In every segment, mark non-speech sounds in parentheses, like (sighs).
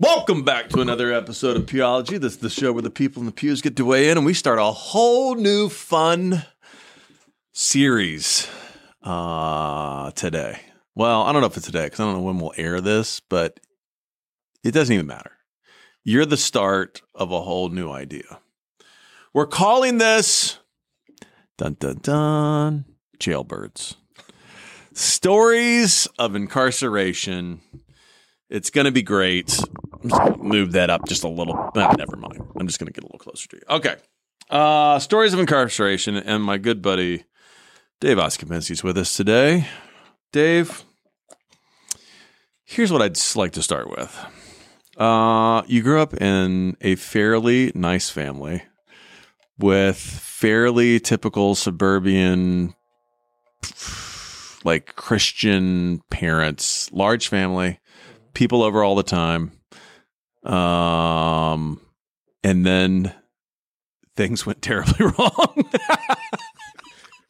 Welcome back to another episode of Pewology. This is the show where the people in the pews get to weigh in, and we start a whole new fun series uh, today. Well, I don't know if it's today because I don't know when we'll air this, but it doesn't even matter. You're the start of a whole new idea. We're calling this dun dun dun jailbirds. Stories of incarceration. It's going to be great. Move that up just a little. never mind. I'm just going to get a little closer to you. Okay. Uh, stories of incarceration, and my good buddy Dave Oskopinski's with us today. Dave, here's what I'd like to start with. Uh, you grew up in a fairly nice family with fairly typical suburban, like Christian parents, large family, people over all the time. Um, and then things went terribly (laughs) wrong.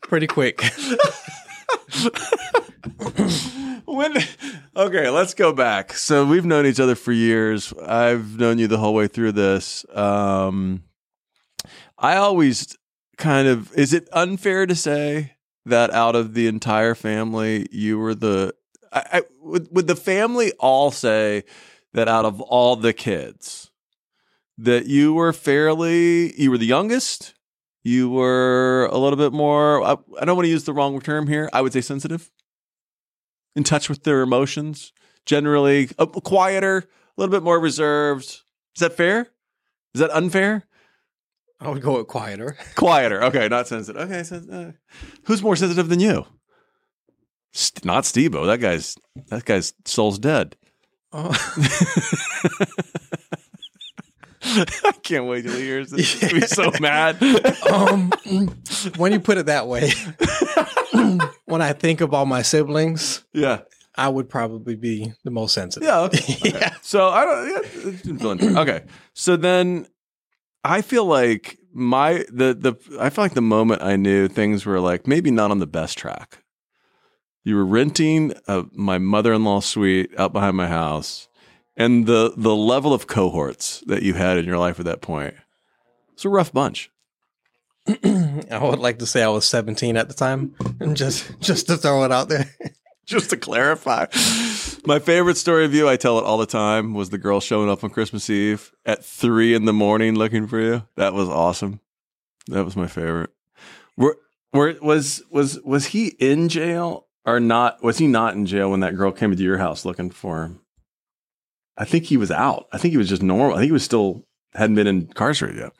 pretty quick. when okay let's go back so we've known each other for years i've known you the whole way through this um i always kind of is it unfair to say that out of the entire family you were the I, I would, would the family all say that out of all the kids that you were fairly you were the youngest you were a little bit more I, I don't want to use the wrong term here i would say sensitive in touch with their emotions generally uh, quieter a little bit more reserved. Is that fair? Is that unfair? I would go with quieter. (laughs) quieter okay not sensitive okay so, uh, who's more sensitive than you? St- not steve-o that guy's that guy's soul's dead Oh, (laughs) i can't wait till he hears this He's gonna be so mad (laughs) um, (laughs) when you put it that way, (clears throat) when I think of all my siblings, yeah I would probably be the most sensitive. Yeah. Okay. okay. Yeah. So I don't. Yeah, it didn't feel interesting. okay. So then, I feel like my the the I feel like the moment I knew things were like maybe not on the best track. You were renting a, my mother in law suite out behind my house, and the the level of cohorts that you had in your life at that point. It's a rough bunch. (clears throat) I would like to say I was 17 at the time, and (laughs) just just to throw it out there. (laughs) Just to clarify, my favorite story of you, I tell it all the time, was the girl showing up on Christmas Eve at three in the morning looking for you. That was awesome. That was my favorite. Were, were, was was was he in jail or not? Was he not in jail when that girl came to your house looking for him? I think he was out. I think he was just normal. I think he was still hadn't been incarcerated yet.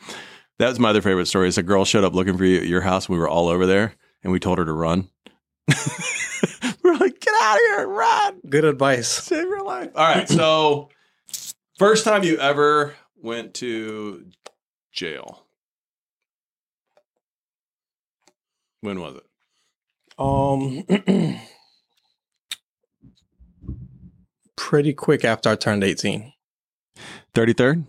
That was my other favorite story. Is a girl showed up looking for you at your house. We were all over there, and we told her to run. we (laughs) were like, "Get out of here, run!" Good advice. Save your life. All right. So, first time you ever went to jail. When was it? Um, pretty quick after I turned 18. 33rd?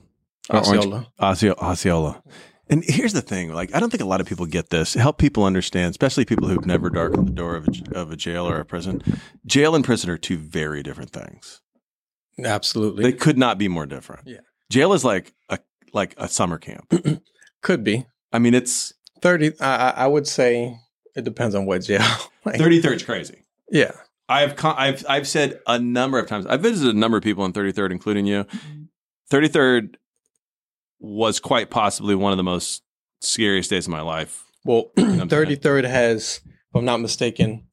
Osceola. Osceola. Osceola. And here's the thing, like I don't think a lot of people get this. Help people understand, especially people who've never darkened the door of a, of a jail or a prison. Jail and prison are two very different things. Absolutely. They could not be more different. Yeah. Jail is like a like a summer camp. (clears throat) Could be. I mean, it's 30. I, I I would say it depends on what jail. (laughs) Like, 33rd is crazy. Yeah. I've con- I've I've said a number of times. I've visited a number of people in 33rd, including you. 33rd was quite possibly one of the most scariest days of my life. Well, (clears throat) 33rd (clears throat) has, if I'm not mistaken,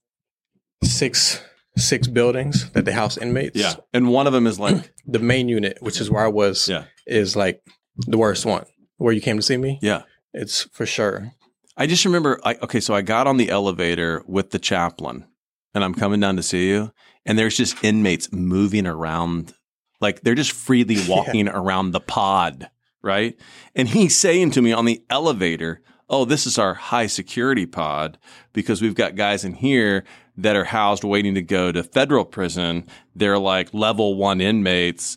six six buildings that they house inmates. Yeah, and one of them is like (clears throat) The main unit, which is where I was, yeah, is like the worst one. Where you came to see me, yeah. it's for sure. I just remember. I, okay, so I got on the elevator with the chaplain, and I'm coming down to see you, and there's just inmates moving around, like they're just freely (laughs) walking around the pod, right? And he's saying to me on the elevator, "Oh, this is our high security pod because we've got guys in here that are housed waiting to go to federal prison. They're like level one inmates.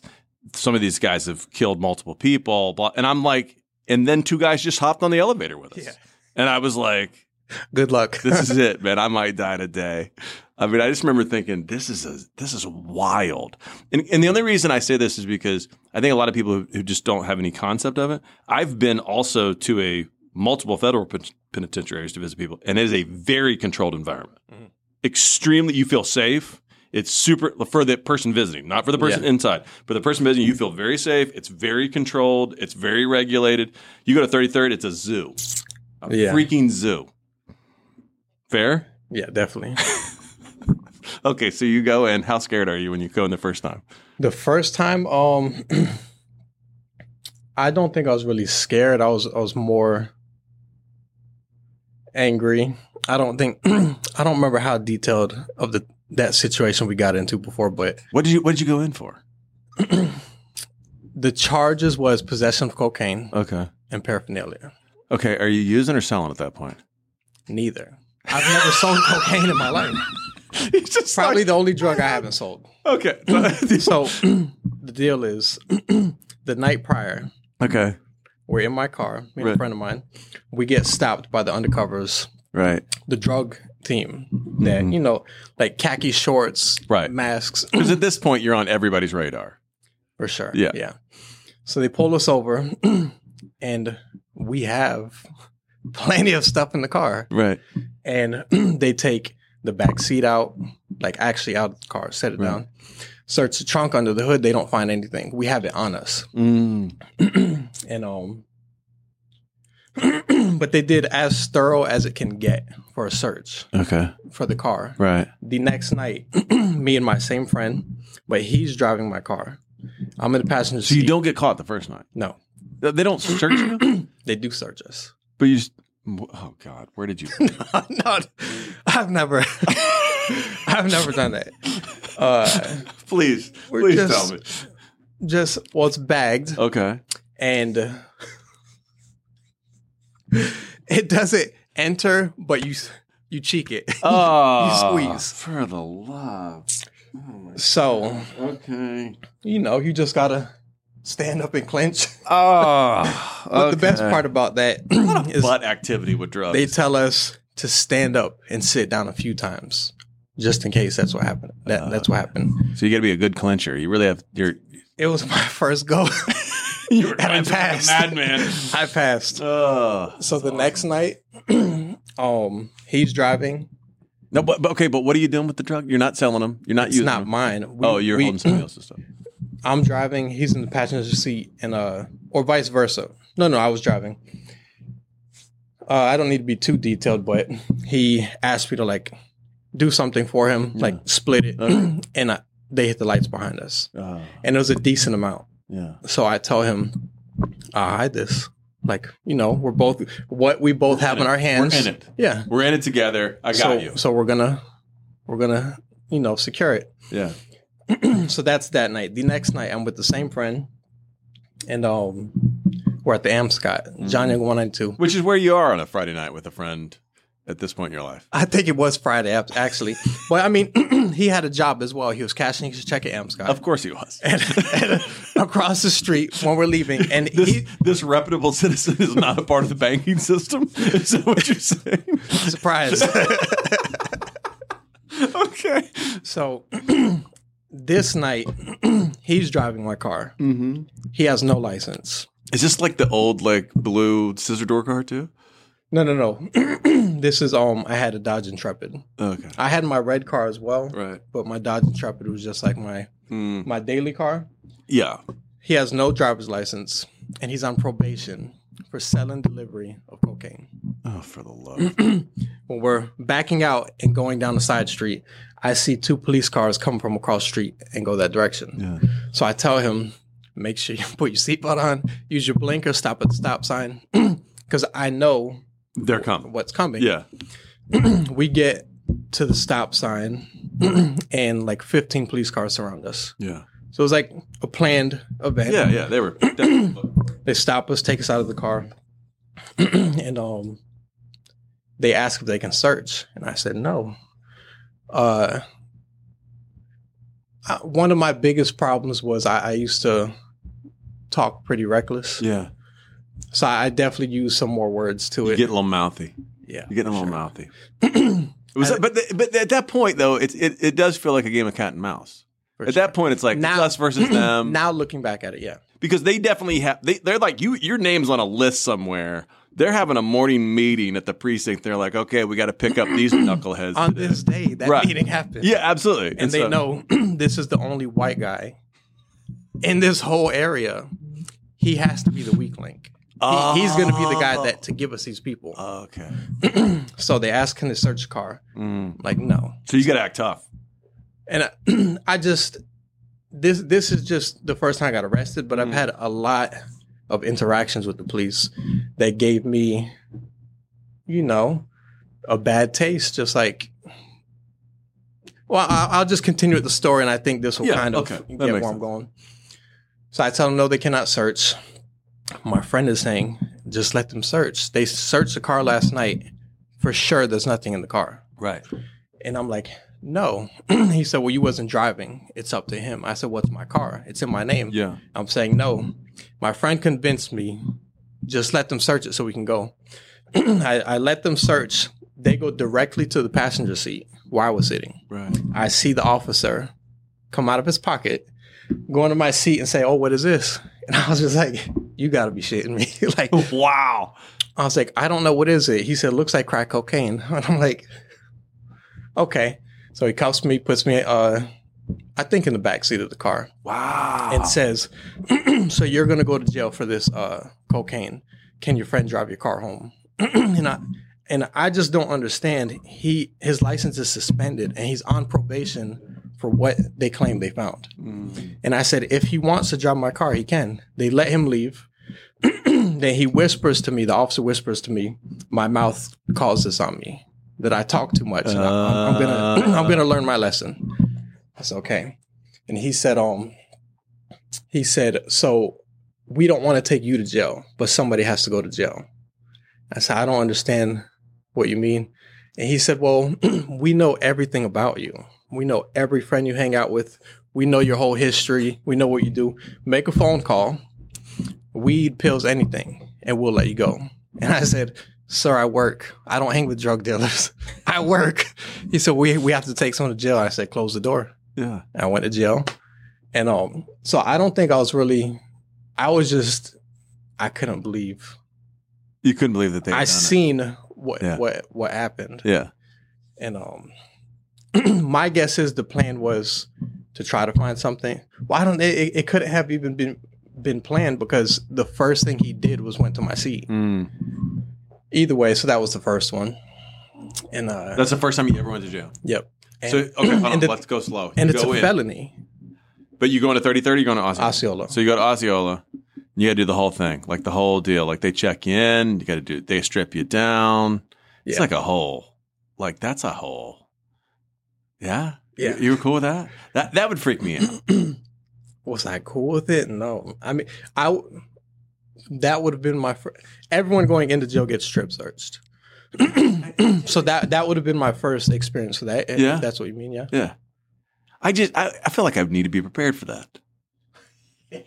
Some of these guys have killed multiple people, blah. and I'm like." And then two guys just hopped on the elevator with us. Yeah. And I was like, Good luck. (laughs) this is (laughs) it, man. I might die today. I mean, I just remember thinking, this is a, this is wild. And, and the only reason I say this is because I think a lot of people who, who just don't have any concept of it. I've been also to a multiple federal pen- penitentiaries to visit people, and it is a very controlled environment. Mm-hmm. Extremely, you feel safe. It's super for the person visiting, not for the person Yeah. inside. For the person visiting, you feel very safe. It's very controlled. It's very regulated. You go to 33rd, it's a zoo, a Yeah. freaking zoo. Fair? yeah, definitely. (laughs) Okay, so you go in. How scared are you when you go in the first time? The first time, um, (clears throat) I don't think I was really scared. I was I was more angry. I don't think (clears throat) I don't remember how detailed of the that situation we got into before, but What did you What did you go in for? (clears throat) the charges was possession of cocaine Okay. and paraphernalia. Okay. Are you using or selling at that point? Neither. I've never sold cocaine in my life. (laughs) It's just Probably the only drug I haven't sold. okay. (clears throat) So the deal is (clears throat) the night prior, okay. we're in my car, me and Right. a friend of mine. We get stopped by the undercovers, Right. the drug team that, mm-hmm. you know, like khaki shorts, Right. masks, (clears throat) Because at this point, you're on everybody's radar. for sure. Yeah. Yeah. So they pull us over and we have plenty of stuff in the car. Right. And (clears throat) they take the back seat out, like actually out of the car, set it Right. down, search the trunk under the hood. They don't find anything. We have it on us. Mm. (clears throat) and um (clears throat) but they did as thorough as it can get for a search Okay. for the car. Right. The next night, me and my same friend, but he's driving my car. I'm in the passenger So seat. you don't get caught the first night. No, They don't (clears throat) search you, they do search us. but you. Just, oh God, where did you? (laughs) no, I've never, (laughs) I've never done that. Uh, (laughs) please, please just- tell me. just well, it's bagged, Okay. and uh, it doesn't enter, but you you cheek it. Oh, you squeeze. for the love. Oh So Okay. you know, you just gotta stand up and clench. Oh, (laughs) But the best part about that (clears throat) is butt activity with drugs. they tell us to stand up and sit down a few times, just in case that's what happened. That ah. that's what happened. so you got to be a good clincher. You really have. You're. It was my (laughs) first go, You're and I passed. madman. I passed. Oh. So the next night, (clears throat) um, he's driving. No, but, but okay, but what are you doing with the drug? You're not selling them. You're not It's using not them. mine. We- oh, you're we- holding somebody else's stuff. I'm driving. He's in the passenger seat, and uh, or vice versa. No, no, I was driving. Uh, I don't need to be too detailed, but he asked me to like do something for him, like split it, Okay. (clears throat) and I, they hit the lights behind us, Oh, and it was a decent amount. yeah. So I tell him, "I hide this." Like you know, we're both what we both have in in our hands. We're in it. Yeah, We're in it together. I got so, you. So we're gonna we're gonna you know secure it. Yeah. (clears throat) so that's that night. The next night, I'm with the same friend, and um, we're at the Amscot, John Young 192. Which is where you are on a Friday night with a friend at this point in your life. I think it was Friday actually, (laughs) but I mean, (clears throat) he had a job as well. He was cashing his check at Amscot. Of course he was. and, and (laughs) across the street when we're leaving, and This, he this reputable citizen is not a part of the banking system. Is that what you're saying? surprised. (laughs) okay. so (clears throat) this night, (clears throat) he's driving my car. Mm-hmm. He has no license. Is this like the old like blue scissor door car too? No, no, no. (clears throat) this is um. I had a Dodge Intrepid. Okay. I had my red car as well, Right. but my Dodge Intrepid was just like my Mm. my daily car. Yeah. He has no driver's license, and he's on probation for selling delivery of cocaine. Oh, for the love. (clears throat) When we're backing out and going down the side street, I see two police cars come from across the street and go that direction. yeah. So I tell him, make sure you (laughs) put your seatbelt on, use your blinker, stop at the stop sign, (clears throat) because I know They're coming. what's coming. Yeah. (clears throat) We get to the stop sign, and like 15 police cars surround us. Yeah. So it was like a planned event. Yeah. Yeah. They were. They stop us, take us out of the car, and um, they ask if they can search, and I said no. Uh, I- one of my biggest problems was I, I used to talk pretty reckless, yeah. so I definitely used some more words to it. You it. get a little mouthy. Yeah. You're getting a little mouthy. (clears throat) It was, I- but the, but at that point though, it, it it does feel like a game of cat and mouse. At sure. that point, it's like Now- us versus (clears throat) them. now looking back at it, yeah. because they definitely have they, they're like you your name's on a list somewhere they're having a morning meeting at the precinct they're like okay we got to pick up these (clears throat) knuckleheads On today. this day, that Right. meeting happened. yeah absolutely and they so- know (clears throat) this is the only white guy in this whole area. He has to be the weak link. He, he's going to be the guy that to give us these people. Oh, okay (clears throat) So they ask him to search the car. Mm. Like no, so you got to act tough and I, I just this this is just the first time I got arrested, but I've Mm. had a lot of interactions with the police that gave me, you know, a bad taste. Just like, well, I, I'll just continue with the story, and I think this will Yeah, kind of okay. Get where makes I'm going. So I tell them no, they cannot search. My friend is saying, just let them search. They searched the car last night. For sure, there's nothing in the car. right And I'm like, no. (clears throat) he said, well, you wasn't driving. It's up to him. I said, what's my car? It's in my name. yeah I'm saying, no. My friend convinced me, just let them search it so we can go. (clears throat) I, I let them search. They go directly to the passenger seat where I was sitting. right I see the officer come out of his pocket, go into my seat and say, oh, what is this? And I was just like, you got to be shitting me. (laughs) like, (laughs) wow I was like, I don't know what is it. He said, looks like crack cocaine. (laughs) And I'm like, okay. So he cuffs me, puts me, uh, I think in the back seat of the car, wow and says, (clears throat) "So you're gonna go to jail for this uh, cocaine? Can your friend drive your car home?" (clears throat) and I and I just don't understand. He his license is suspended, and he's on probation for what they claim they found. Mm. And I said, if he wants to drive my car, he can. They let him leave. (clears throat) then he whispers to me, the officer whispers to me, my mouth calls this on me, that I talk too much. And I, I'm, I'm gonna (clears throat) I'm gonna learn my lesson. Said, okay. And he said, um, he said, so we don't want to take you to jail, but somebody has to go to jail. I said, I don't understand what you mean. And he said, well, (clears throat) we know everything about you. We know every friend you hang out with. We know your whole history. We know what you do. Make a phone call, weed, pills, anything, and we'll let you go. And I said, Sir, I work. I don't hang with drug dealers. (laughs) I work. He said, We we have to take someone to jail. I said, Close the door. yeah And I went to jail. And um, so I don't think I was really I was just I couldn't believe. you couldn't believe that they I done it. seen what Yeah. what what happened. yeah And um, (clears throat) my guess is the plan was to try to find something. Well, I don't. It, it couldn't have even been been planned because the first thing he did was went to my seat. Mm. Either way, so that was the first one. And uh, that's the first time you ever went to jail yep. And, so okay hold on the- let's go slow and You it's go a in. felony, but you going to 30 30 you're going to Osceola Osceola. So you go to Osceola, you got to do the whole thing, like the whole deal. Like they check you in, you got to do, they strip you down. It's Yeah. like a hole. Like that's a hole. Yeah. Yeah. You, you were cool with that? That that would freak me out. (clears throat) was I cool with it? No. I mean, I that would have been my fir- everyone going into jail gets strip searched. (clears throat) so that that would have been my first experience with that. if Yeah. that's what you mean. Yeah. Yeah. I just I, I feel like I need to be prepared for that. (laughs)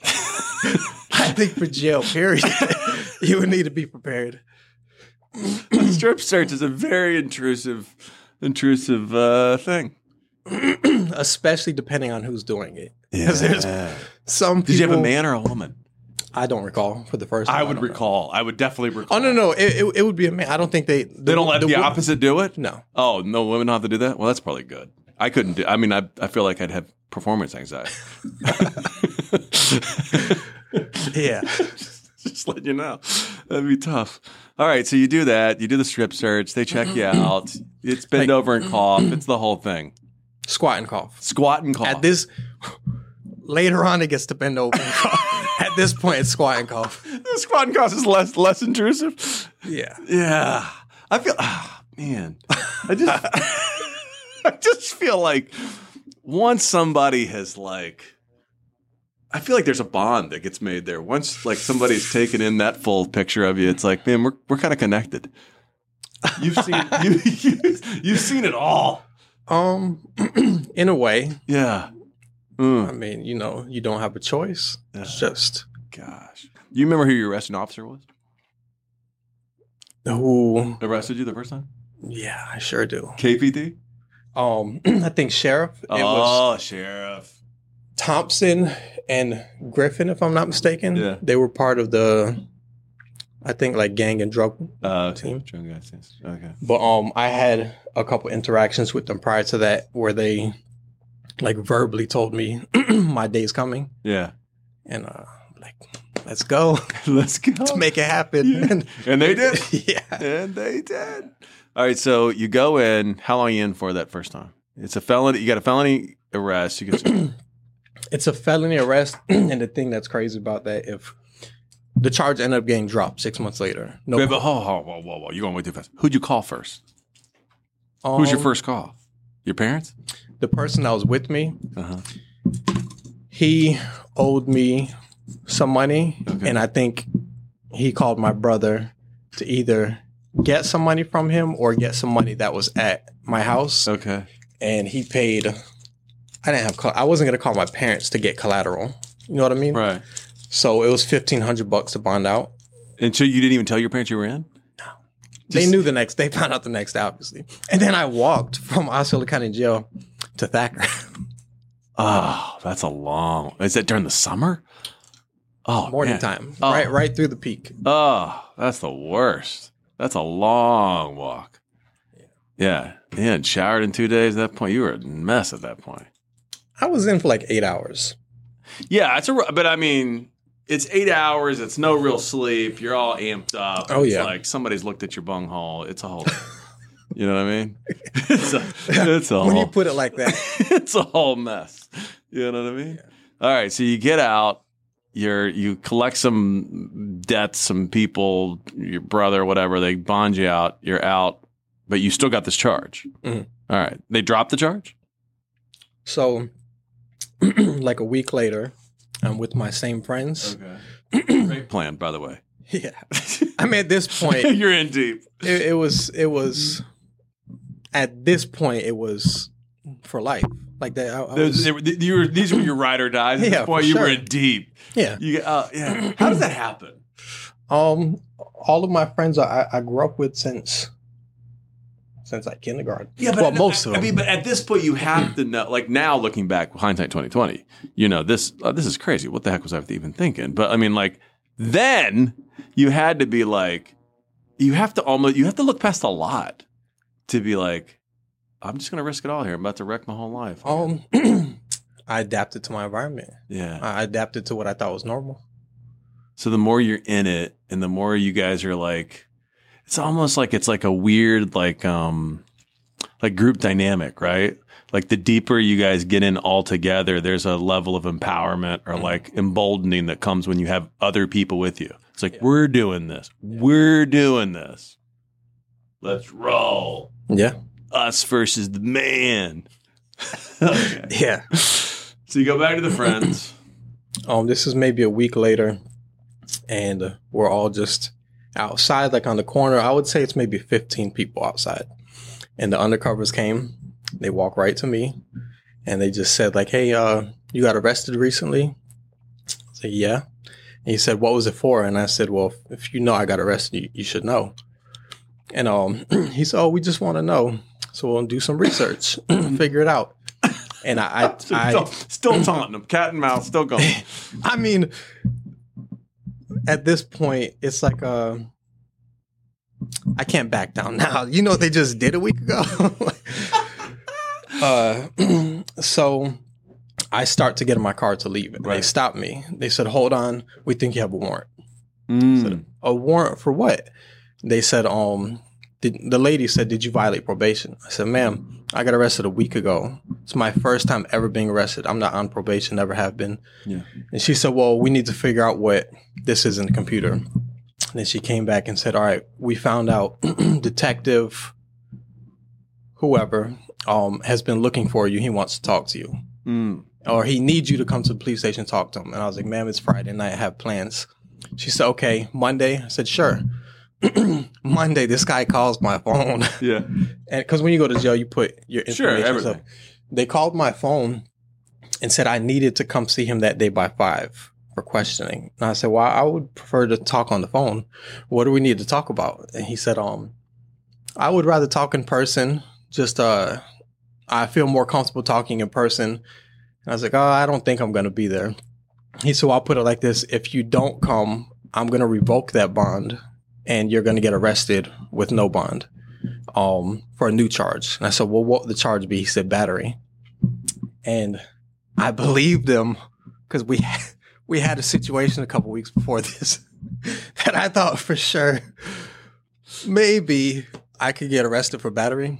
I think for jail, period, (laughs) you would need to be prepared. a (clears throat) strip search is a very intrusive intrusive uh thing. (clears throat) Especially depending on who's doing it. Yeah. some people. Did you have a man or a woman? I don't recall for the first. I would know. recall. I would definitely recall. Oh no, no, it, it, it would be a man. I don't think they. They don't let the, wo- opposite do it? No, Oh, no women don't have to do that? Well, that's probably good. I couldn't do I mean I I feel like I'd have performance anxiety. (laughs) yeah, (laughs) Just let you know. That'd be tough. All right, so you do that. You do the strip search. They check you mm-hmm. out. It's bend Like- over and mm-hmm. cough. It's the whole thing. squat and cough. Squat and cough. At this, (sighs) later on, it gets to bend over. And cough. This point, it's squat and cough. the squat and cough is less less intrusive. Yeah, Yeah, I feel. ah, man, I just (laughs) I just feel like once somebody has like. I feel like there's a bond that gets made there. Once like somebody's taken in that full picture of you, it's like, man, we're we're kind of connected. You've seen (laughs) you, you, you've seen it all. um, (clears throat) in a way, Yeah. I Mm, mean, you know, you don't have a choice. It's just gosh. You remember who your arresting officer was? who Arrested you the first time? yeah, I sure do. KPD? Um (clears throat) I think sheriff. It was oh, sheriff. Thompson and Griffin, if I'm not mistaken. Yeah. They were part of the I think like gang and drug Uh, Team. Drunk guys, yes. Okay. But um, I had a couple interactions with them prior to that where they like verbally told me (clears throat) my day's coming, Yeah. and uh, like let's go, (laughs) Let's (laughs) go. let's make it happen. Yeah. And, (laughs) And they did. yeah. and they did. All right, so you go in. How long are you in for that first time? It's a felony. You got a felony arrest. You get (clears throat) It's a felony arrest, (clears throat) and the thing that's crazy about that, if the charge ended up getting dropped six months later, no, Wait, but whoa, whoa, whoa, whoa, whoa! You're going way too fast. Who'd you call first? Who's your um, first call? Your parents? The person that was with me, Uh huh. he owed me some money, Okay. and I think he called my brother to either get some money from him or get some money that was at my house, Okay. and he paid. I didn't have. I wasn't gonna call my parents to get collateral. You know what I mean? Right. So it was fifteen hundred bucks to bond out. And so you didn't even tell your parents you were in? No. They knew the next. They found out the next, day, obviously. And then I walked from Osceola County Jail to Thacker. (laughs) Oh, that's a long. Is that during the summer? Oh, Morning man. time, Oh. right, right through the peak. Oh, that's the worst. That's a long walk. Yeah. You hadn't showered in two days at that point. You were a mess at that point. I was in for like eight hours. Yeah, it's a. But I mean, it's eight hours. It's no real sleep. You're all amped up. Oh, it's yeah. like somebody's looked at your bunghole. It's a whole. (laughs) you know what I mean? (laughs) It's a. It's a When you put it like that, (laughs) it's a whole mess. You know what I mean? All right, so you get out. You're you collect some debts, some people, your brother, whatever. They bond you out. You're out, but you still got this charge. Mhm. All right, they dropped the charge. So, (clears throat) like a week later, I'm with my same friends. Okay, great plan, by the way. (laughs) Yeah, I mean, at this point, (laughs) You're in deep. it, it was it was at this point it was for life. Like that, I, I Those- was- they were- you were, these were your (clears throat) ride or dies. At Yeah, this point, you were in deep. yeah. You, uh, yeah. How does that happen? Um, all of my friends I, I grew up with since since like kindergarten. Yeah, but well, most of I them. mean, but at this point, you have to know. Like now, looking back, hindsight twenty twenty, you know this. Uh, this is crazy. What the heck was I even thinking? But I mean, like then you had to be like, you have to almost, you have to look past a lot to be like, I'm just gonna risk it all here. I'm about to wreck my whole life. um, (clears throat) I adapted to my environment. yeah. I adapted to what I thought was normal. So the more you're in it, and the more you guys are like, it's almost like it's like a weird like um like group dynamic, right? Like the deeper you guys get in all together, there's a level of empowerment or like emboldening that comes when you have other people with you. It's like Yeah. we're doing this, we're doing this. Let's roll. Yeah, Us versus the man. okay. (laughs) yeah. So you go back to the friends. (clears throat) Um, this is maybe a week later, and uh, we're all just outside, like on the corner. I would say it's maybe 15 people outside. And the undercovers came. They walked right to me, and they just said, like, "Hey, uh, you got arrested recently?" I said, "Yeah." And he said, "What was it for?" And I said, "Well, if you know I got arrested, you, you should know." And um, (clears throat) he said, "Oh, we just want to know, so we'll do some research, (clears throat) figure it out." And I, I, (laughs) I still, still taunting them, cat and mouse, still going. (laughs) I mean, at this point, it's like uh I can't back down now. (laughs) You know, what they just did a week ago. uh, (clears throat) so I start to get in my car to leave, and they Right. stopped me. They said, "Hold on, we think you have a warrant." Mm. said, a warrant for what? They said, um, did, the lady said, did you violate probation? I said, ma'am, I got arrested a week ago. It's my first time ever being arrested. I'm not on probation, never have been. Yeah. And she said, well, we need to figure out what this is in the computer. And then she came back and said, all right, we found out (clears throat) detective, whoever, um, has been looking for you. He wants to talk to you Mm. or he needs you to come to the police station and talk to him. And I was like, ma'am, it's Friday night. I have plans. She said, okay, Monday. I said, sure. (clears throat) Monday, this guy calls my phone. (laughs) Yeah. (laughs) and because when you go to jail, you put your information. Sure, everything. So they called my phone and said I needed to come see him that day by five for questioning. And I said, well, I would prefer to talk on the phone. What do we need to talk about? And he said, um, I would rather talk in person. Just, uh, I feel more comfortable talking in person. And I was like, oh, I don't think I'm going to be there. He said, well, I'll put it like this. If you don't come, I'm going to revoke that bond and you're going to get arrested with no bond um, for a new charge. And I said, well, what would the charge be? He said, battery. And I (laughs) believed him because we we had a situation a couple weeks before (laughs) this that I thought for sure maybe I could get arrested for battery.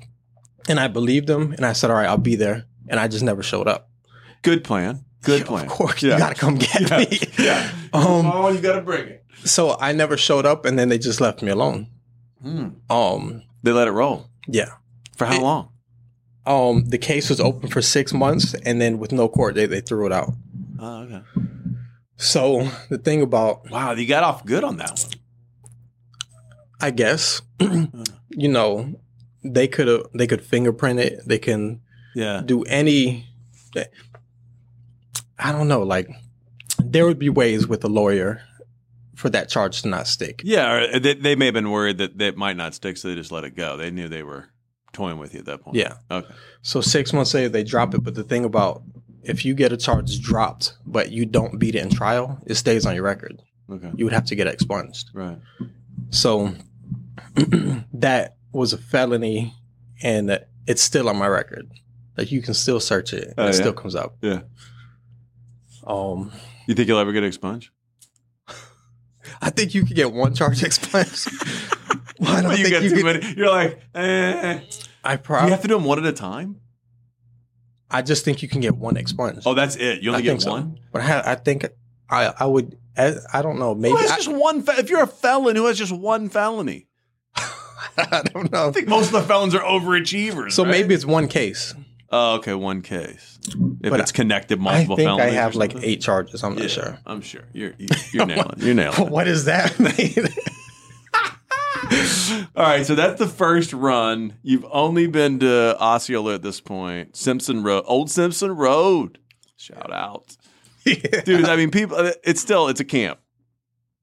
And I believed him and I said, all right, I'll be there. And I just never showed up. Good plan. Good (laughs) Yeah, plan. Of course, Yeah. you got to come get me. Yeah. Um, oh, you got to bring it. So I never showed up and then they just left me alone. Hmm. Um, They let it roll. yeah. For how It- long? Um, the case was open for six months and then with no court, they, they threw it out. Oh, okay. So the thing about, Wow, you got off good on that one. I guess, (clears throat) you know, they could have, they could fingerprint it. They can Yeah. do any, I don't know, like there would be ways with a lawyer for that charge to not stick. Yeah, or they, they may have been worried that that might not stick, so they just let it go. They knew they were toying with you at that point. Yeah. Okay. So six months later, they drop it. But the thing about if you get a charge dropped, but you don't beat it in trial, it stays on your record. Okay. You would have to get it expunged. Right. So (clears throat) that was a felony, and it's still on my record. Like you can still search it, and Oh, it yeah? still comes up. Yeah. Um, You think you'll ever get expunged? I think you could get one charge (laughs) expunged. (laughs) well, I don't you think get you too could. many. You're like, eh. I probably you have to do them one at a time? I just think you can get one expunged. Oh, that's it. You only I get think so. one. But I, I think I I would. I, I don't know. Maybe Who has I, just one? Fe- if you're a felon who has just one felony, (laughs) I don't know. I think most of the felons are overachievers. So right? maybe it's one case. Oh, okay, one case. If But it's connected, I multiple think I felonies. or have like eight charges. I'm Yeah, not sure. I'm sure. You're you're, you're (laughs) nailing. You're nailing. it. what does that (laughs) mean? All right, so that's the first run. You've only been to Osceola at this point. Simpson Road, Old Simpson Road. Shout out, dude. I mean, people. It's still it's a camp.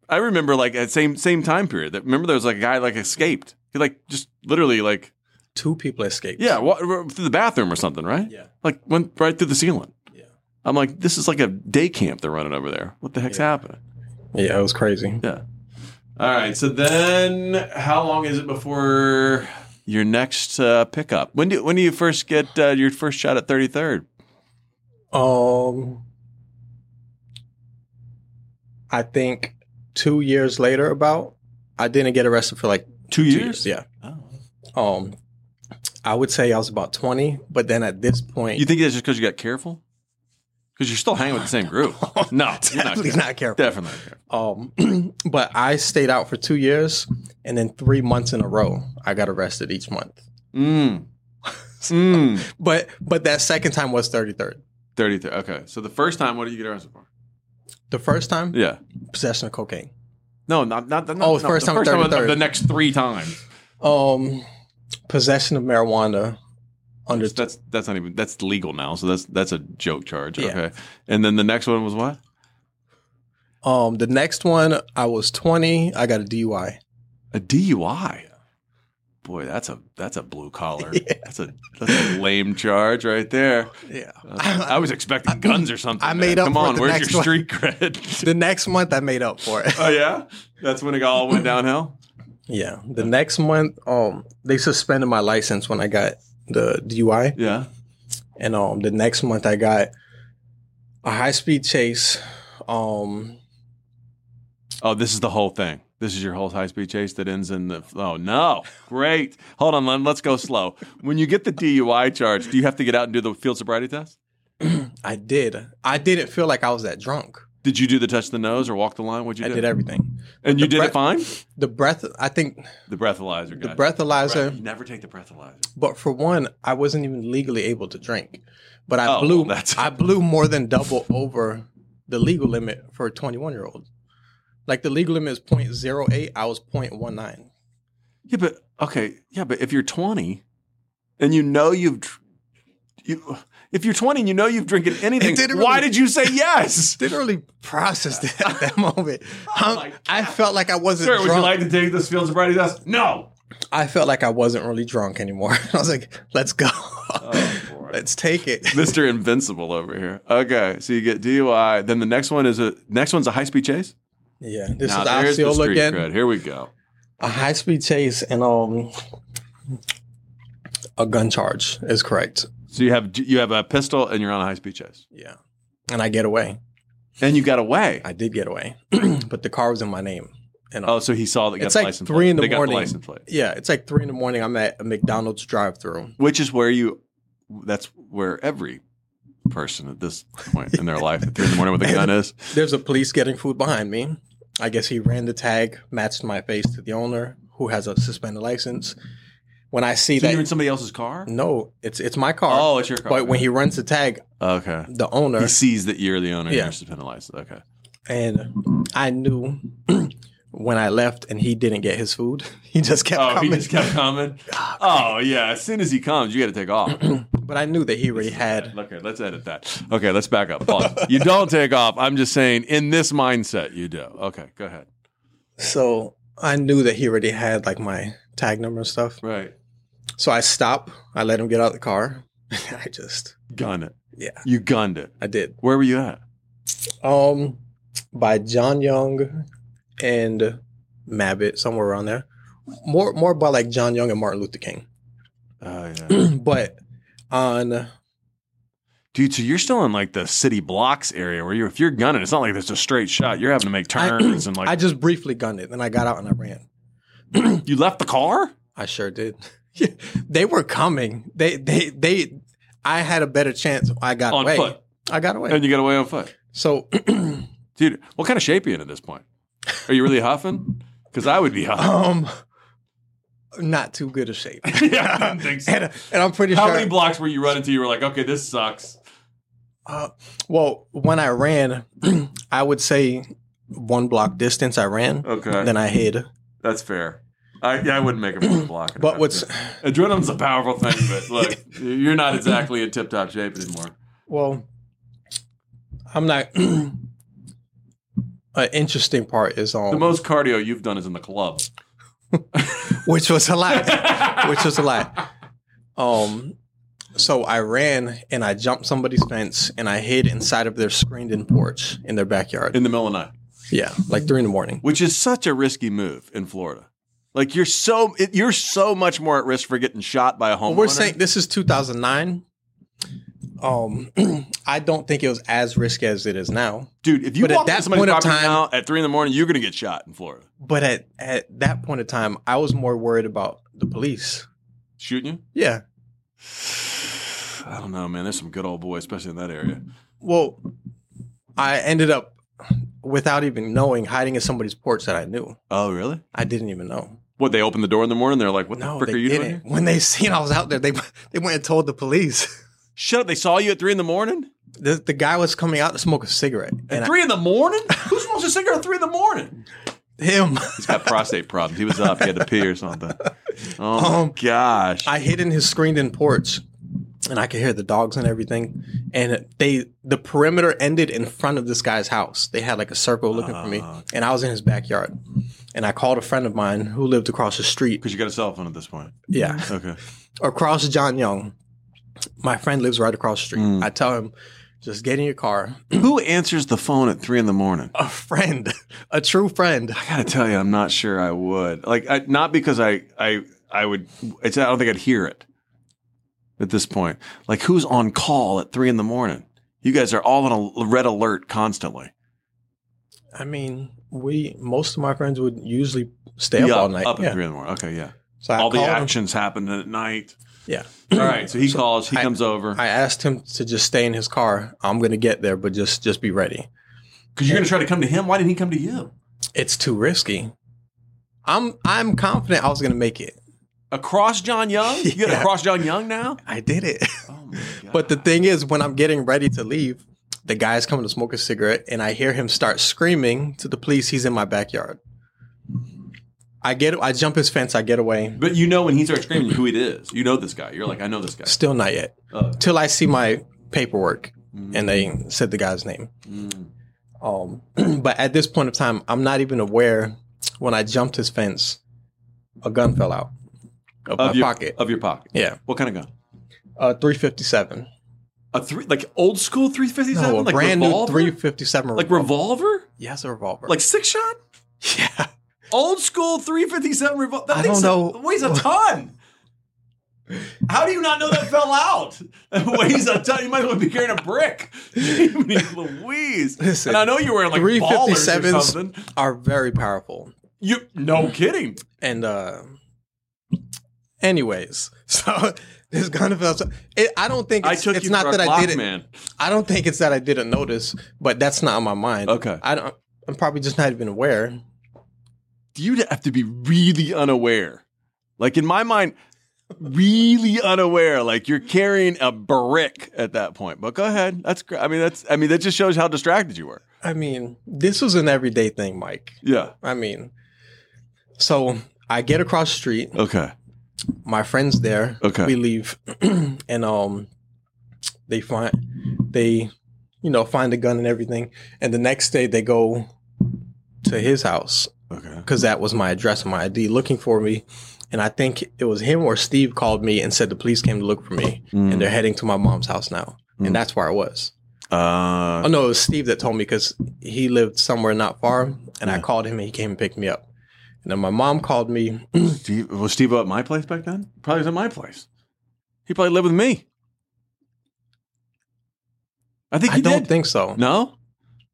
I remember like at same same time period. That remember there was like a guy like escaped. He like just literally like Two people escaped. yeah wa- through the bathroom or something, right? Yeah. Like went right through the ceiling. Yeah. I'm like, this is like a day camp they're running over there. What the heck's Yeah. happening? Yeah, it was crazy. Yeah. All right. So then, how long is it before your next uh, pickup? When do when do you first get uh, your first shot at thirty third? Um, I think two years later, about I didn't get arrested for like Two years. Yeah. Oh. Um, I would say I was about twenty, but then at this point, You think that's just because you got careful? Because you're still hanging with the same group. (laughs) No, you're not definitely not careful. Definitely not careful. Um, (clears throat) but I stayed out for two years, and then three months in a row, I got arrested each month. Mm. (laughs) Mm. But but that second time was thirty third. Thirty third. Okay. So the first time, what did you get arrested for? The first time, Yeah. possession of cocaine. No, not not the Oh, no, first the time, First time, 33rd. the next three times. Um, possession of marijuana under That's that's not even that's legal now. So that's that's a joke charge. Yeah. Okay. And then the next one was what? Um, the next one, I was 20. I got a DUI. A DUI. Boy, that's a that's a blue collar. (laughs) Yeah. That's a that's a lame charge right there. Yeah. I was expecting guns or something. I man. made up Come on, where's your street cred? the next month, I made up for it. oh yeah, that's when it all went (laughs) downhill. Yeah. The next month, um, they suspended my license when I got the DUI, Yeah. and um, the next month I got a high speed chase. Um, Oh, this is the whole thing. This is your whole high speed chase that ends in the. Oh no! Great. Hold on, Len. Let's go slow. When you get the DUI charge, do you have to get out and do the field sobriety test? (clears throat) I did. I didn't feel like I was that drunk. Did you do the touch the nose or walk the line? What'd you do? I do? did everything. and you the did it fine. The breath. I think The breathalyzer. the got it. breathalyzer. Right. Never take the breathalyzer. But for one, I wasn't even legally able to drink. But I Oh, blew well, that's- I blew more than double over the legal limit for a 21 year old. Like the legal limit is 0.08, I was 0.19. Yeah, but okay, yeah, but if you're 20 and you know you've, You, if you're 20 and you know you've drinking anything, didn't why did you say yes? (laughs) Didn't really process it at that (laughs) moment. Oh Um, I felt like I wasn't Sir, would you like to take this field sobriety test? No. I felt like I wasn't really drunk anymore. (laughs) I was like, let's go. Oh, boy. let's take it. Mr. Invincible over here. Okay, so you get DUI. Then the next one is a next one's a high speed chase. Yeah, this Now, is there's the Osceola street again. cred. Here we go. A high speed chase and um a gun charge is correct. So you have you have a pistol and you're on a high speed chase, Yeah. And I get away. and you got away. I did get away. (clears throat) but the car was in my name. And Oh, so he saw that. It's the like license three plate. in the they morning. Got the license plate, yeah, it's like three in the morning. I'm at a McDonald's drive through. which is where you. That's where every person at this point in their life, at three in the morning with a gun, is. (laughs) There's a police getting food behind me. I guess he ran the tag, matched my face to the owner who has a suspended license. When I see So that you're in somebody else's car. no, it's it's my car. Oh, it's your car. But when he runs the tag, okay, the owner he sees that you're the owner. and Yeah. You're suspended license. Okay. and I knew (clears throat) when I left and he didn't get his food, (laughs) he just kept Oh, coming. he just kept coming. (laughs) Ah, oh yeah, as soon as he comes, you got to take off. (clears throat) but I knew that he already had. Okay, let's edit that. Okay, let's back up. (laughs) You don't take off. I'm just saying, in this mindset, you do. Okay, go ahead. So I knew that he already had like my tag number and stuff. Right. So I stop. I let him get out of the car. (laughs) I just Gun it. yeah, You gunned it. I did. Where were you at? Um, by John Young and Mabbitt, somewhere around there. More more by like John Young and Martin Luther King. Oh yeah. (clears throat) but on Dude, so you're still in like the city blocks area where you if you're gunning, it's not like there's a straight shot. You're having to make I- turns and (clears throat) like I just briefly gunned it, then I got out and I ran. (clears throat) you left the car? I sure did. (laughs) they were coming. They they they. I had a better chance. I got On away. foot. I got away. And you got away on foot. So, (clears throat) Dude, what kind of shape are you in at this point? Are you really huffing? Because I would be huffing. um, not too good of shape. (laughs) yeah, I didn't think so. (laughs) and, and I'm pretty How sure. How many blocks were you running to? You were like, okay, this sucks. Uh, well, when I ran, (clears throat) I would say one block distance. I ran, Okay, then I hid. That's fair. I, yeah, I wouldn't make a full (clears throat) block. But what's adrenaline's a powerful thing, but (laughs) look, you're not exactly in tip top shape anymore. well, I'm not. (clears throat) An interesting part is on The most cardio you've done is in the club. (laughs) which was a lot, (laughs) which was a lot. Um, so I ran and I jumped somebody's fence and I hid inside of their screened-in porch in their backyard. in the middle of the night, Yeah, like three in the morning. which is such a risky move in Florida. Like you're so it, you're so much more at risk for getting shot by a homeowner. Well, we're saying this is 2009. Um, (clears throat) I don't think it was as risky as it is now. dude, if you but at that point of time- now at three in the morning, you're going to get shot in Florida. But at at that point of time, I was more worried about the police. Shooting you? Yeah. I don't know, man. There's some good old boys, especially in that area. Well, I ended up without even knowing hiding in somebody's porch that I knew. Oh, really? I didn't even know. What? They opened the door in the morning. They're like, "What No, the frick are you doing?" didn't. Here? When they (laughs) seen I was out there, they they went and told the police. Shut up! They saw you at three in the morning. The, the guy was coming out to smoke a cigarette, At and I- three in the morning? Who smokes a cigarette at three in the morning? him. He's got prostate problems. He was up. He had to pee or something. (laughs) Oh Um, gosh! I hid in his screened-in porch, and I could hear the dogs and everything. And they, the perimeter ended in front of this guy's house. They had like a circle looking for me, Ah, and I was in his backyard. And I called a friend of mine who lived across the street. Because you got a cell phone at this point. Yeah, Okay. across John Young. My friend lives right across the street. Mm. I tell him, just get in your car. (clears throat) Who answers the phone at three in the morning? A friend, a true friend. I gotta tell you, I'm not sure I would. Like, I, not because I, I, I would. It's. I don't think I'd hear it at this point. Like, who's on call at three in the morning? You guys are all on a red alert constantly. I mean, we most of my friends would usually stay Be up, all night. up yeah. at three in the morning. Okay, yeah. So I all the called him. actions happen at night. Yeah. All right, so he (clears throat) calls. He I- comes over I asked him to just stay in his car. I'm gonna get there, but just just be ready. because you're gonna try to come to him. Why didn't he come to you? It's too risky. I'm I'm confident I was gonna make it. Across John Young? You got Yeah. across John Young now? (laughs) I did it. Oh my god! (laughs) but the thing is, when I'm getting ready to leave, the guy's coming to smoke a cigarette, and I hear him start screaming to the police. He's in my backyard. I get I jump his fence, I get away. But you know when he starts screaming who it is. You know this guy. You're like, I know this guy. Still not yet. Uh, Till I see my paperwork and they said the guy's name. mm, Um, (clears throat) but at this point of time, I'm not even aware when I jumped his fence, a gun fell out of, of your pocket. Of your pocket. yeah, What kind of gun? uh, 357. A three, like old school 357, No, a like brand revolver? new 357. like revolver, yes, a revolver. like six shot, yeah, old school 357 revolver. That I don't a- know. weighs a ton. How do you not know that (laughs) fell out? Weighs a ton. You might as well be carrying a brick. (laughs) Louise. Listen, and I know you were wearing like ballers or 357s something. are very powerful. You no kidding. And uh anyways, (laughs) so this gun fell. It, I don't think I it's, took it's you not that I didn't. man. I don't think it's that I didn't notice, but that's not on my mind. Okay. I don't. I'm probably just not even aware. Do You'd have to be really unaware. Like in my mind, really unaware. Like you're carrying a brick at that point. But go ahead. That's great. I mean, that's. I mean, that just shows how distracted you were. I mean, this was an everyday thing, Mike. Yeah. I mean, so I get across the street. Okay. My friends there. Okay. We leave, (clears throat) and um, they find they, you know, find the gun and everything. And the next day they go to his house Okay. because that was my address and my ID, looking for me. And I think it was him or Steve called me and said the police came to look for me, and they're heading to my mom's house now. Mm. And that's where I was. Uh, Oh no, it was Steve that told me because he lived somewhere not far, and I called him and he came and picked me up. And then my mom called me. (clears throat) Steve, was Steve at my place back then? Probably was at my place. He probably lived with me. I think I don't did. think so. no.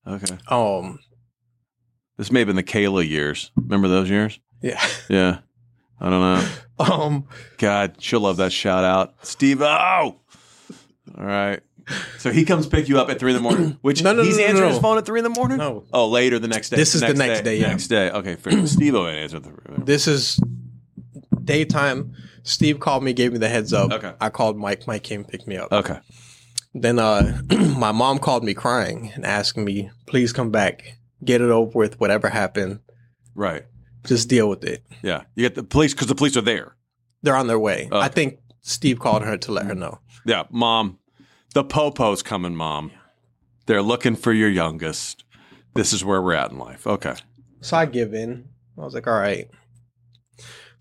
Okay. Um, This may have been the Kayla years. Remember those years? yeah. Yeah. I don't know. (laughs) Um, God, she'll love that shout out. Steve Oh! All right. So he comes pick you up at three in the morning. (clears throat) Which No, no, he's no, no, answering no. his phone at three in the morning? No. Oh, later the next day. This is the next day, yeah. Next day. Okay, fair. Steve O answered the this is daytime. Steve called me, gave me the heads up. Okay. I called Mike. Mike came and picked me up. Okay. Then uh, (clears throat) my mom called me crying and asking me, please come back, get it over with, whatever happened, Right. just deal with it. Yeah. You get the police because the police are there. They're on their way. Okay. I think Steve called her to let her know. Yeah, mom, the popo's coming, mom. They're looking for your youngest. This is where we're at in life. Okay. So I give in. I was like, all right.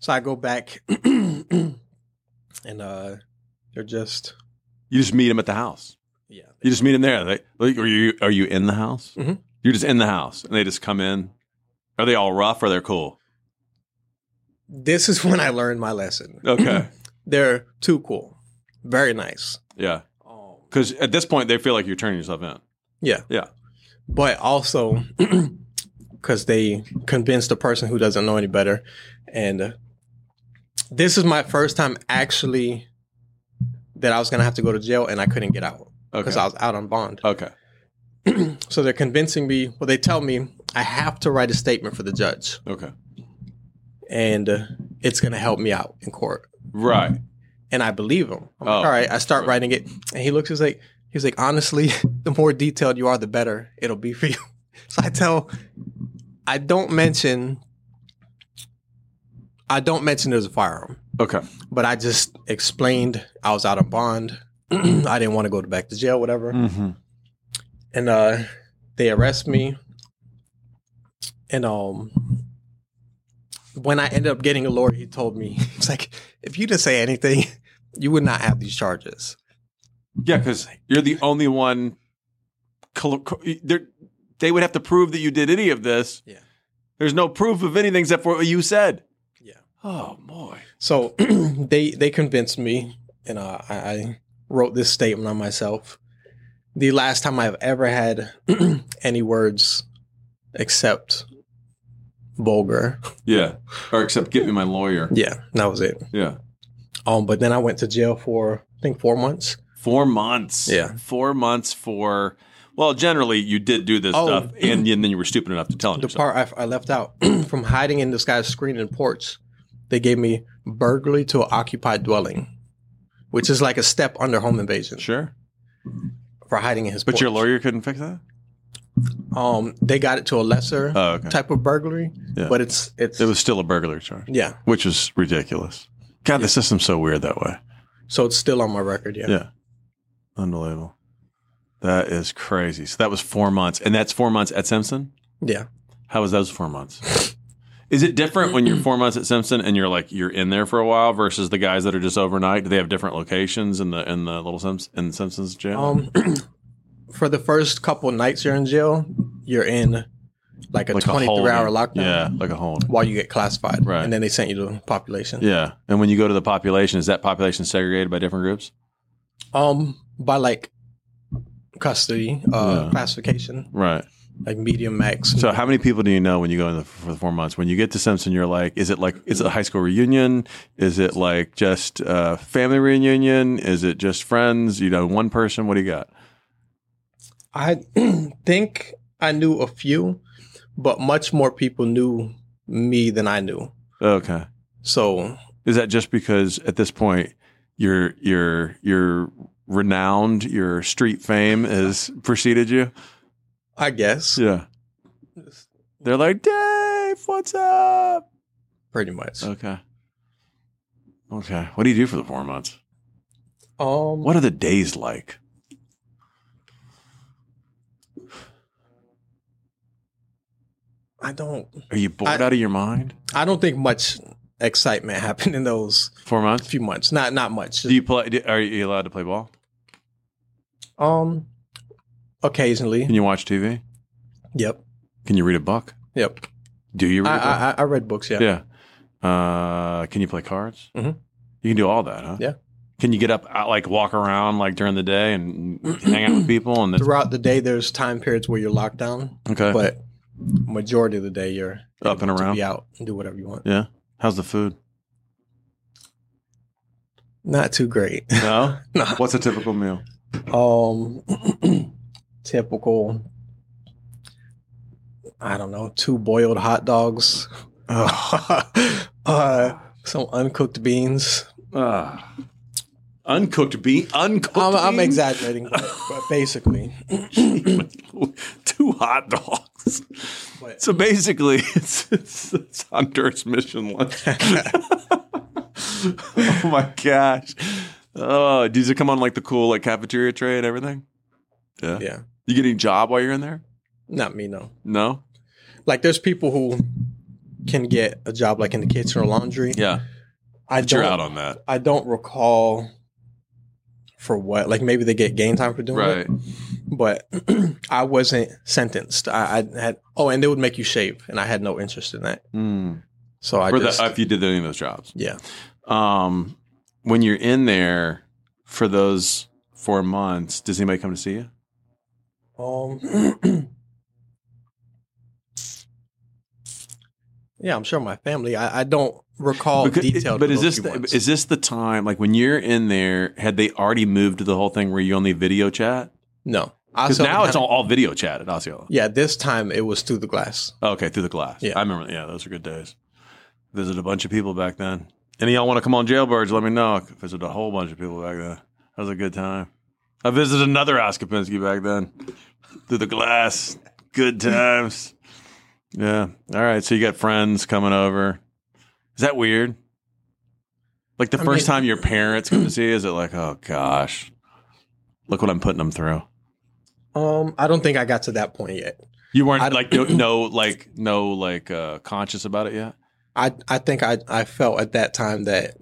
So I go back (clears throat) and uh they're just You just meet him at the house. yeah. You just meet him there. They, like, are you are you in the house? Mhm. You're just in the house, and they just come in. Are they all rough or they're cool? This is (laughs) when I learned my lesson. Okay. (clears throat) They're too cool. Very nice. yeah. Because at this point, they feel like you're turning yourself in. yeah. Yeah. But also (clears throat) because they convinced the person who doesn't know any better. And uh, this is my first time actually that I was going to have to go to jail and I couldn't get out because Okay. I was out on bond. Okay. (clears throat) So they're convincing me, well, they tell me I have to write a statement for the judge Okay. and uh, it's going to help me out in court. Right. And I believe him. I'm Oh, like, all right, I start writing it. And he looks, he's like, he's like, honestly, (laughs) the more detailed you are, the better it'll be for you. (laughs) So I tell, I don't mention, I don't mention there's a firearm, Okay. but I just explained I was out on bond. (clears throat) I didn't want to go back to jail, whatever. Mm-hmm. and uh they arrest me and um when i ended up getting a lawyer he told me (laughs) it's like if you didn't say anything you would not have these charges Yeah, because you're the only one. col- co- they're- They would have to prove that you did any of this. Yeah. There's no proof of anything except for what you said. Yeah. Oh boy. so (clears throat) they they convinced me and uh, I, I wrote this statement on myself the last time i've ever had (clears throat) any words except vulgar Yeah. Or except get me my lawyer. yeah that was it Yeah. Um but then i went to jail for i think four months Four months. Yeah. Four months for. Well, generally you did do this Oh. stuff, and, and then you were stupid enough to tell him. the part I, I left out (clears throat) from hiding in this guy's screen and porch, they gave me burglary to an occupied dwelling, which is like a step under home invasion Sure. for hiding in his. But your lawyer couldn't fix that. Um, they got it to a lesser Oh, okay. type of burglary, Yeah. but it's it's It was still a burglary charge, yeah. which is ridiculous. God, the system's so weird that way. So it's still on my record. Yeah. Yeah. Unbelievable. That is crazy. So that was four months. And that's four months at Simpson? Yeah. How was those four months? Is it different when you're (clears throat) four months at Simpson and you're like you're in there for a while versus the guys that are just overnight? Do they have different locations in the in the little Simps in Simpsons jail? Um, (clears throat) for the first couple nights you're in jail, you're in like a Like 23 holding- hour lockdown. Yeah, like a home. While you get classified, Right. And then they sent you to population. Yeah. And when you go to the population, is that population segregated by different groups? Um, by like custody, uh, Yeah. classification, Right. like medium max. So how many people do you know when you go in the, for the four months? When you get to Simpson, you're like, is it like, is it a high school reunion? Is it like just a family reunion? Is it just friends? You know, one person? What do you got? I (clears throat) think I knew a few, but much more people knew me than I knew. Okay. So Is that just because at this point your your your renowned, your street fame has preceded you? I guess Yeah. They're like, Dave, what's up? pretty much. Okay. Okay. What do you do for the four months? Um, What are the days like? I don't. Are you bored I- out of your mind? I don't think much excitement (laughs) happened in those Four months? few months. Not not much. Do you play? Are you allowed to play ball? um, occasionally. Can you watch TV? Yep. Can you read a book? Yep. Do you read I, a book? I I- read books. Yeah. yeah. Uh, can you play cards? Mhm. You can do all that, huh? Yeah. Can you get up, out, like walk around, like during the day, and hang out with people? And Throughout the day, there's time periods where you're locked down, okay, but majority of the day you're Up and around? be out and do whatever you want. yeah. How's the food? Not too great. No. (laughs) No. What's a typical meal? Um, (clears throat) typical. I don't know. Two boiled hot dogs. (laughs) uh, some uncooked beans. Ah. uncooked bean. Uncooked. I'm, I'm exaggerating, but, but basically, (laughs) Two hot dogs. So basically, (laughs) it's, it's, it's Honduras mission lunch. (laughs) oh my gosh! Oh, does it come on like the cool like cafeteria tray and everything? Yeah. yeah, You getting a job while you're in there? not me. No, No. like there's people who can get a job like in the kitchen or laundry. Yeah. I But you're out on that. I don't recall for what. Like maybe they get game time for doing Right. it. But (clears throat) I wasn't sentenced. I, I had oh, and they would make you shave, and I had no interest in that. Mm. So I For just the, if you did any of those jobs. yeah. Um, when you're in there for those four months, does anybody come to see you? Um. (clears throat) yeah, I'm sure my family. I, I don't recall Because- detailed. but is this the, is this the time like when you're in there? Had they already moved to the whole thing where you only video chat? no? Because now it's all, all video chat at Osceola. Yeah, this time it was through the glass. Okay, through the glass. Yeah. I remember. Yeah, those are good days. Visited a bunch of people back then. Any of y'all want to come on Jailbirds? Let me know. I visited a whole bunch of people back then. That was a good time. I visited another Oskopinski back then through the glass. Good times. Yeah. All right. So you got friends coming over. Is that weird? Like the I first mean- time your parents come to see you, is it like, oh gosh, look what I'm putting them through? Um, I don't think I got to that point yet. You weren't I like no, (clears throat) no like no like uh conscious about it yet. I I think I I felt at that time that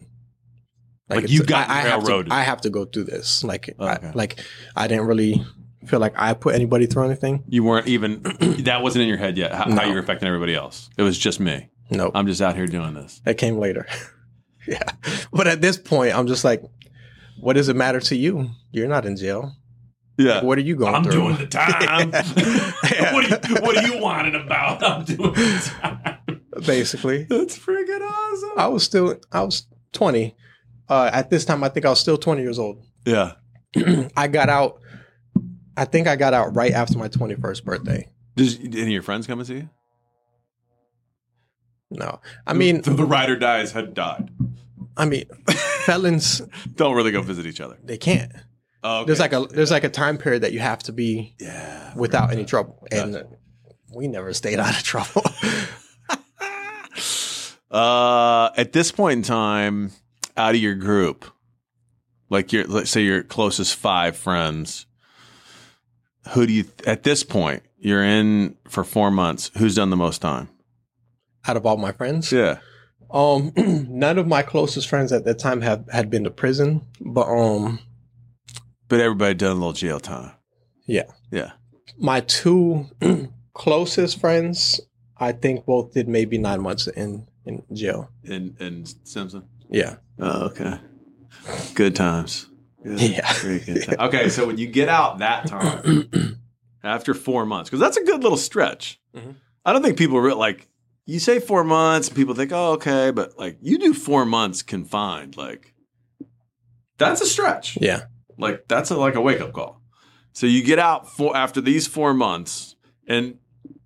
Like, it's- you got I, I have to. I have to go through this. Like Okay. I, like I didn't really feel like I put anybody through anything. You weren't even (clears throat) that wasn't in your head yet. How, how you're affecting everybody else. It was just me. No, I'm just out here doing this. that came later. (laughs) yeah, but at this point, I'm just like, what does it matter to you? You're not in jail. Yeah. What are you going through? (laughs) time. Yeah. (laughs) what, are you, what are you whining about? I'm doing the time. Basically, That's freaking awesome. I was still I was 20. Uh, at this time, I think I was still 20 years old. yeah. (clears throat) I got out. I think I got out right after my 21st birthday. Does any of your friends come and see you? No, I mean, the, the ride or dies had died. I mean, felons (laughs) Don't really go visit each other. they can't. Oh, okay. There's like a there's like a time period that you have to be yeah. without any trouble, and we never stayed out of trouble. (laughs) Uh, at this point in time, out of your group, like your let's say your closest five friends, who do you at this point you're in for four months? Who's done the most time? out of all my friends, Yeah. um, (clears throat) none of my closest friends at that time have had been to prison, but um, But everybody done a little jail time. Yeah. Yeah. my two (clears throat) closest friends, I think both did maybe nine months in in jail. In in Simpson. Yeah, Oh, okay. Good times. Good, Yeah. very. (laughs) Okay, so when you get out that time (clears throat) after four months, because that's a good little stretch. Mhm. I don't think people re- like you say four months, and people think, oh, okay, but like you do four months confined, like that's a stretch. yeah. Like that's a, like a wake up call. So you get out for after these four months, and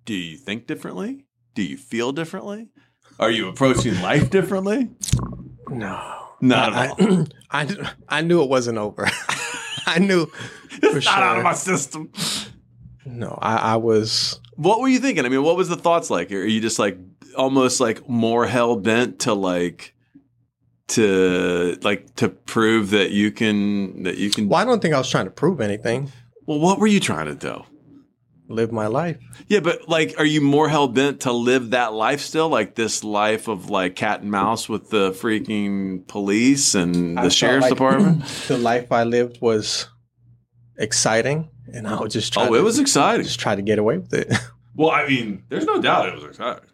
do you think differently? Do you feel differently? Are you approaching life differently? No, Not I, at all. I, (clears throat) I, I knew it wasn't over. (laughs) I knew (laughs) for It's not out of my system. no, I, I was. What were you thinking? I mean, what was the thoughts like? Are you just like almost like more hell bent to like to like to prove that you can that you can? Well, I don't think I was trying to prove anything. Well, what were you trying to do? Live my life. Yeah, but like, are you more hell bent to live that life still, like this life of like cat and mouse with the freaking police and the I sheriff's like department? (clears throat) the life I lived was exciting, and I would just try. Oh, to, it was exciting. just try to get away with it. (laughs) Well, I mean, there's no doubt it was exciting.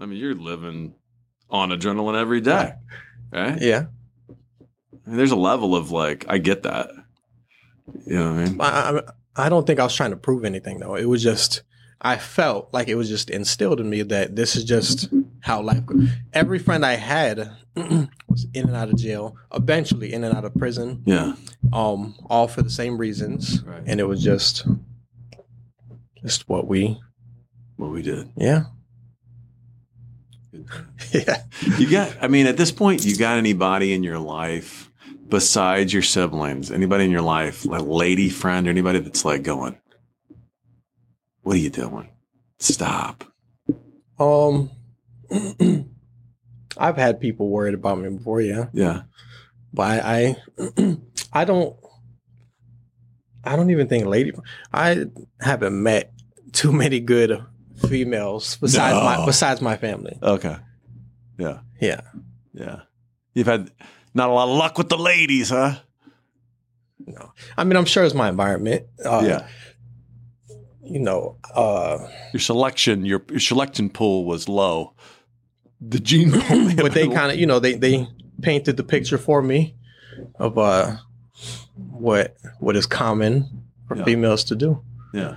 I mean, you're living on adrenaline every day, right? yeah, I mean, there's a level of like, I get that. You know what I mean? I, I, I don't think I was trying to prove anything though. It was just I felt like it was just instilled in me that this is just how life. Goes. Every friend I had (clears throat) was in and out of jail, eventually in and out of prison, Yeah. um, all for the same reasons, Right. and it was just just what we, What we did. yeah, (laughs) yeah. You got, I mean, at this point, you got anybody in your life besides your siblings, anybody in your life, like lady friend or anybody that's like going, what are you doing? Stop. Um, (clears throat) I've had people worried about me before, yeah. Yeah. but I, I, (clears throat) I don't, I don't even think lady. I haven't met too many good females besides No. my besides my family. Okay. Yeah. Yeah, Yeah. You've had not a lot of luck with the ladies, huh? no, I mean I'm sure it's my environment. Uh, yeah. you know, uh, Your selection, your, your selection pool was low. The gene (clears throat) but they kind of, you know, they they painted the picture for me of uh what what is common for Yeah. females to do. Yeah.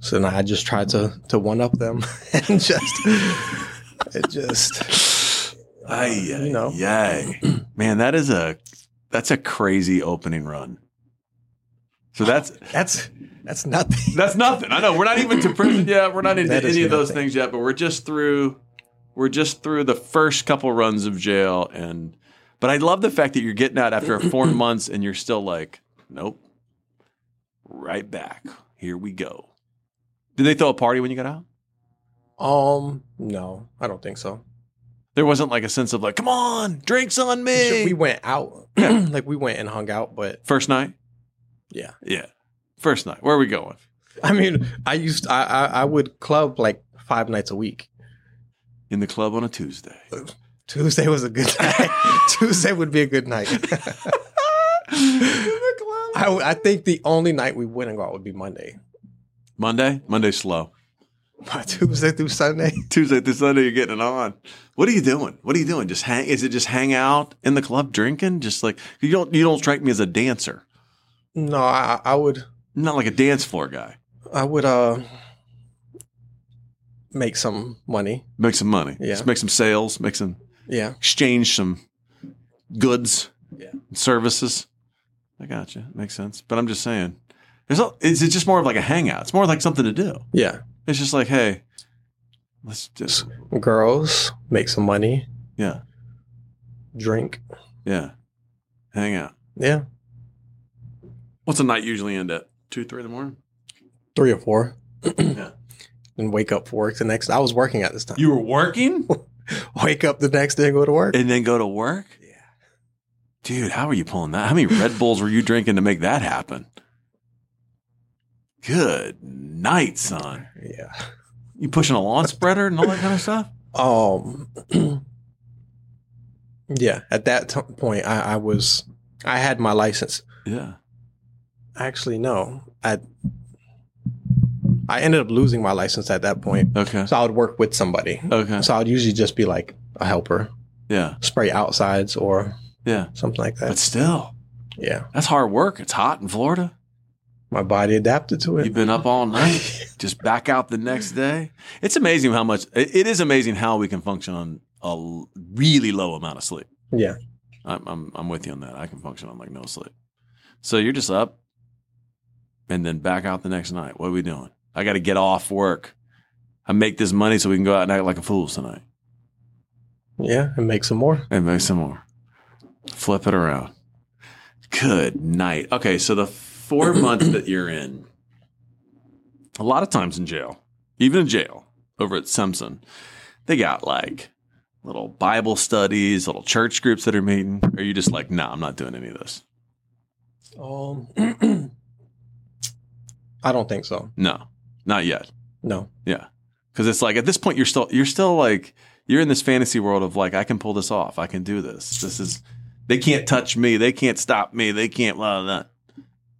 So now I just tried to to one up them (laughs) and just it just (laughs) Ay, you know. yay. (clears throat) Man, that is a that's a crazy opening run. So that's that's that's nothing. that's nothing. I know we're not even to (clears throat) prison yet. We're not into any of those things yet, but we're just through we're just through the first couple runs of jail and but I love the fact that you're getting out after (clears throat) four months and you're still like, nope. Right back. Here we go. Did they throw a party when you got out? Um, no, I don't think so. There wasn't like a sense of like, come on, drinks on me. We went out, (clears throat) like we went and hung out, but First night? yeah. Yeah. First night. Where are we going? I mean, I used I I, I would club like five nights a week. In the club on a Tuesday. Uh, Tuesday was a good (laughs) night. Tuesday would be a good night. (laughs) I, I think the only night we wouldn't go out would be Monday. Monday? Monday's slow. (laughs) Tuesday through Sunday, (laughs) Tuesday through Sunday, you're getting it on. What are you doing? What are you doing? Just hang? Is it just hang out in the club drinking? Just like you don't you don't strike me as a dancer. no, I I would Not like a dance floor guy. I would uh make some money. Make some money. Yeah. Just make some sales. Make some Yeah. exchange some goods. Yeah. Services. I got you. Makes sense. But I'm just saying. There's a, is it just more of like a hangout? It's more like something to do. Yeah. It's just like, hey, let's just Girls, make some money, yeah, drink. yeah, hang out. Yeah. What's a night usually end at? Two, three in the morning? three or four, yeah. (clears throat) and wake up for work the next. I was working at this time. You were working (laughs) wake up the next day and go to work. and then go to work? Yeah. Dude, how are you pulling that? How many Red Bulls were you drinking to make that happen? Good night, son. Yeah. You pushing a lawn spreader and all that kind of stuff? (laughs) Um. (clears throat) yeah. At that t- point, I, I was. I had my license. Yeah. Actually, no. I. I ended up losing my license at that point. Okay. So I would work with somebody. Okay. So I would usually just be like a helper, Yeah. spray outsides or Yeah. something like that. But still, Yeah. that's hard work. It's hot in Florida. My body adapted to it. You've been up all night, (laughs) just back out the next day. It's amazing how much, it it is amazing how we can function on a really low amount of sleep. Yeah. I'm, I'm, I'm with you on that. I can function on like no sleep. So you're just up and then back out the next night. What are we doing? I got to get off work. I make this money so we can go out and act like a fools tonight Yeah. And make some more. and make some more. Flip it around. Good night. Okay, so the four months that you're in, a lot of times in jail, even in jail over at Simpson, they got like little Bible studies, little church groups that are meeting. Are you just like, no, I'm not doing any of this? Um. (clears throat) I don't think so. No, not yet. No. Yeah, because it's like at this point you're still you're still like you're in this fantasy world of like I can pull this off. I can do this. This is they can't touch me. They can't stop me. They can't blah blah. blah.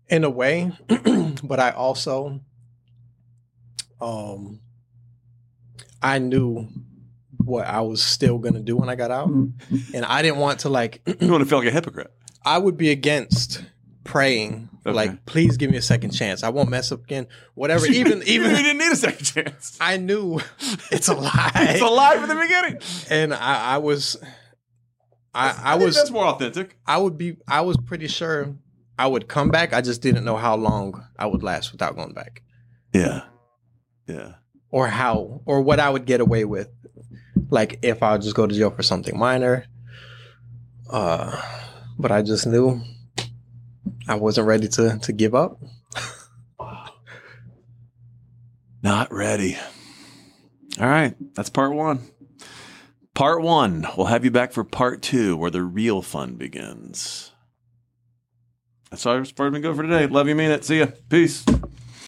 In a way (clears throat) but i also um i knew what i was still going to do when i got out and i didn't want to like (clears throat) You want to feel like a hypocrite. i would be against praying Okay. like please give me a second chance i won't mess up again whatever (laughs) even even you even didn't need a second chance. (laughs) i knew (laughs) it's a lie It's a lie from the beginning. and i i was i i think was that's more authentic. i would be i was pretty sure i would come back i just didn't know how long i would last without going back Yeah, yeah. or how or what I would get away with. Like if I would just go to jail for something minor. Uh but I just knew I wasn't ready to to give up. (laughs) Not ready. All right, that's part one. Part one. We'll have you back for part two, where the real fun begins. That's all as far go for today. Love you, mean it. See ya. Peace.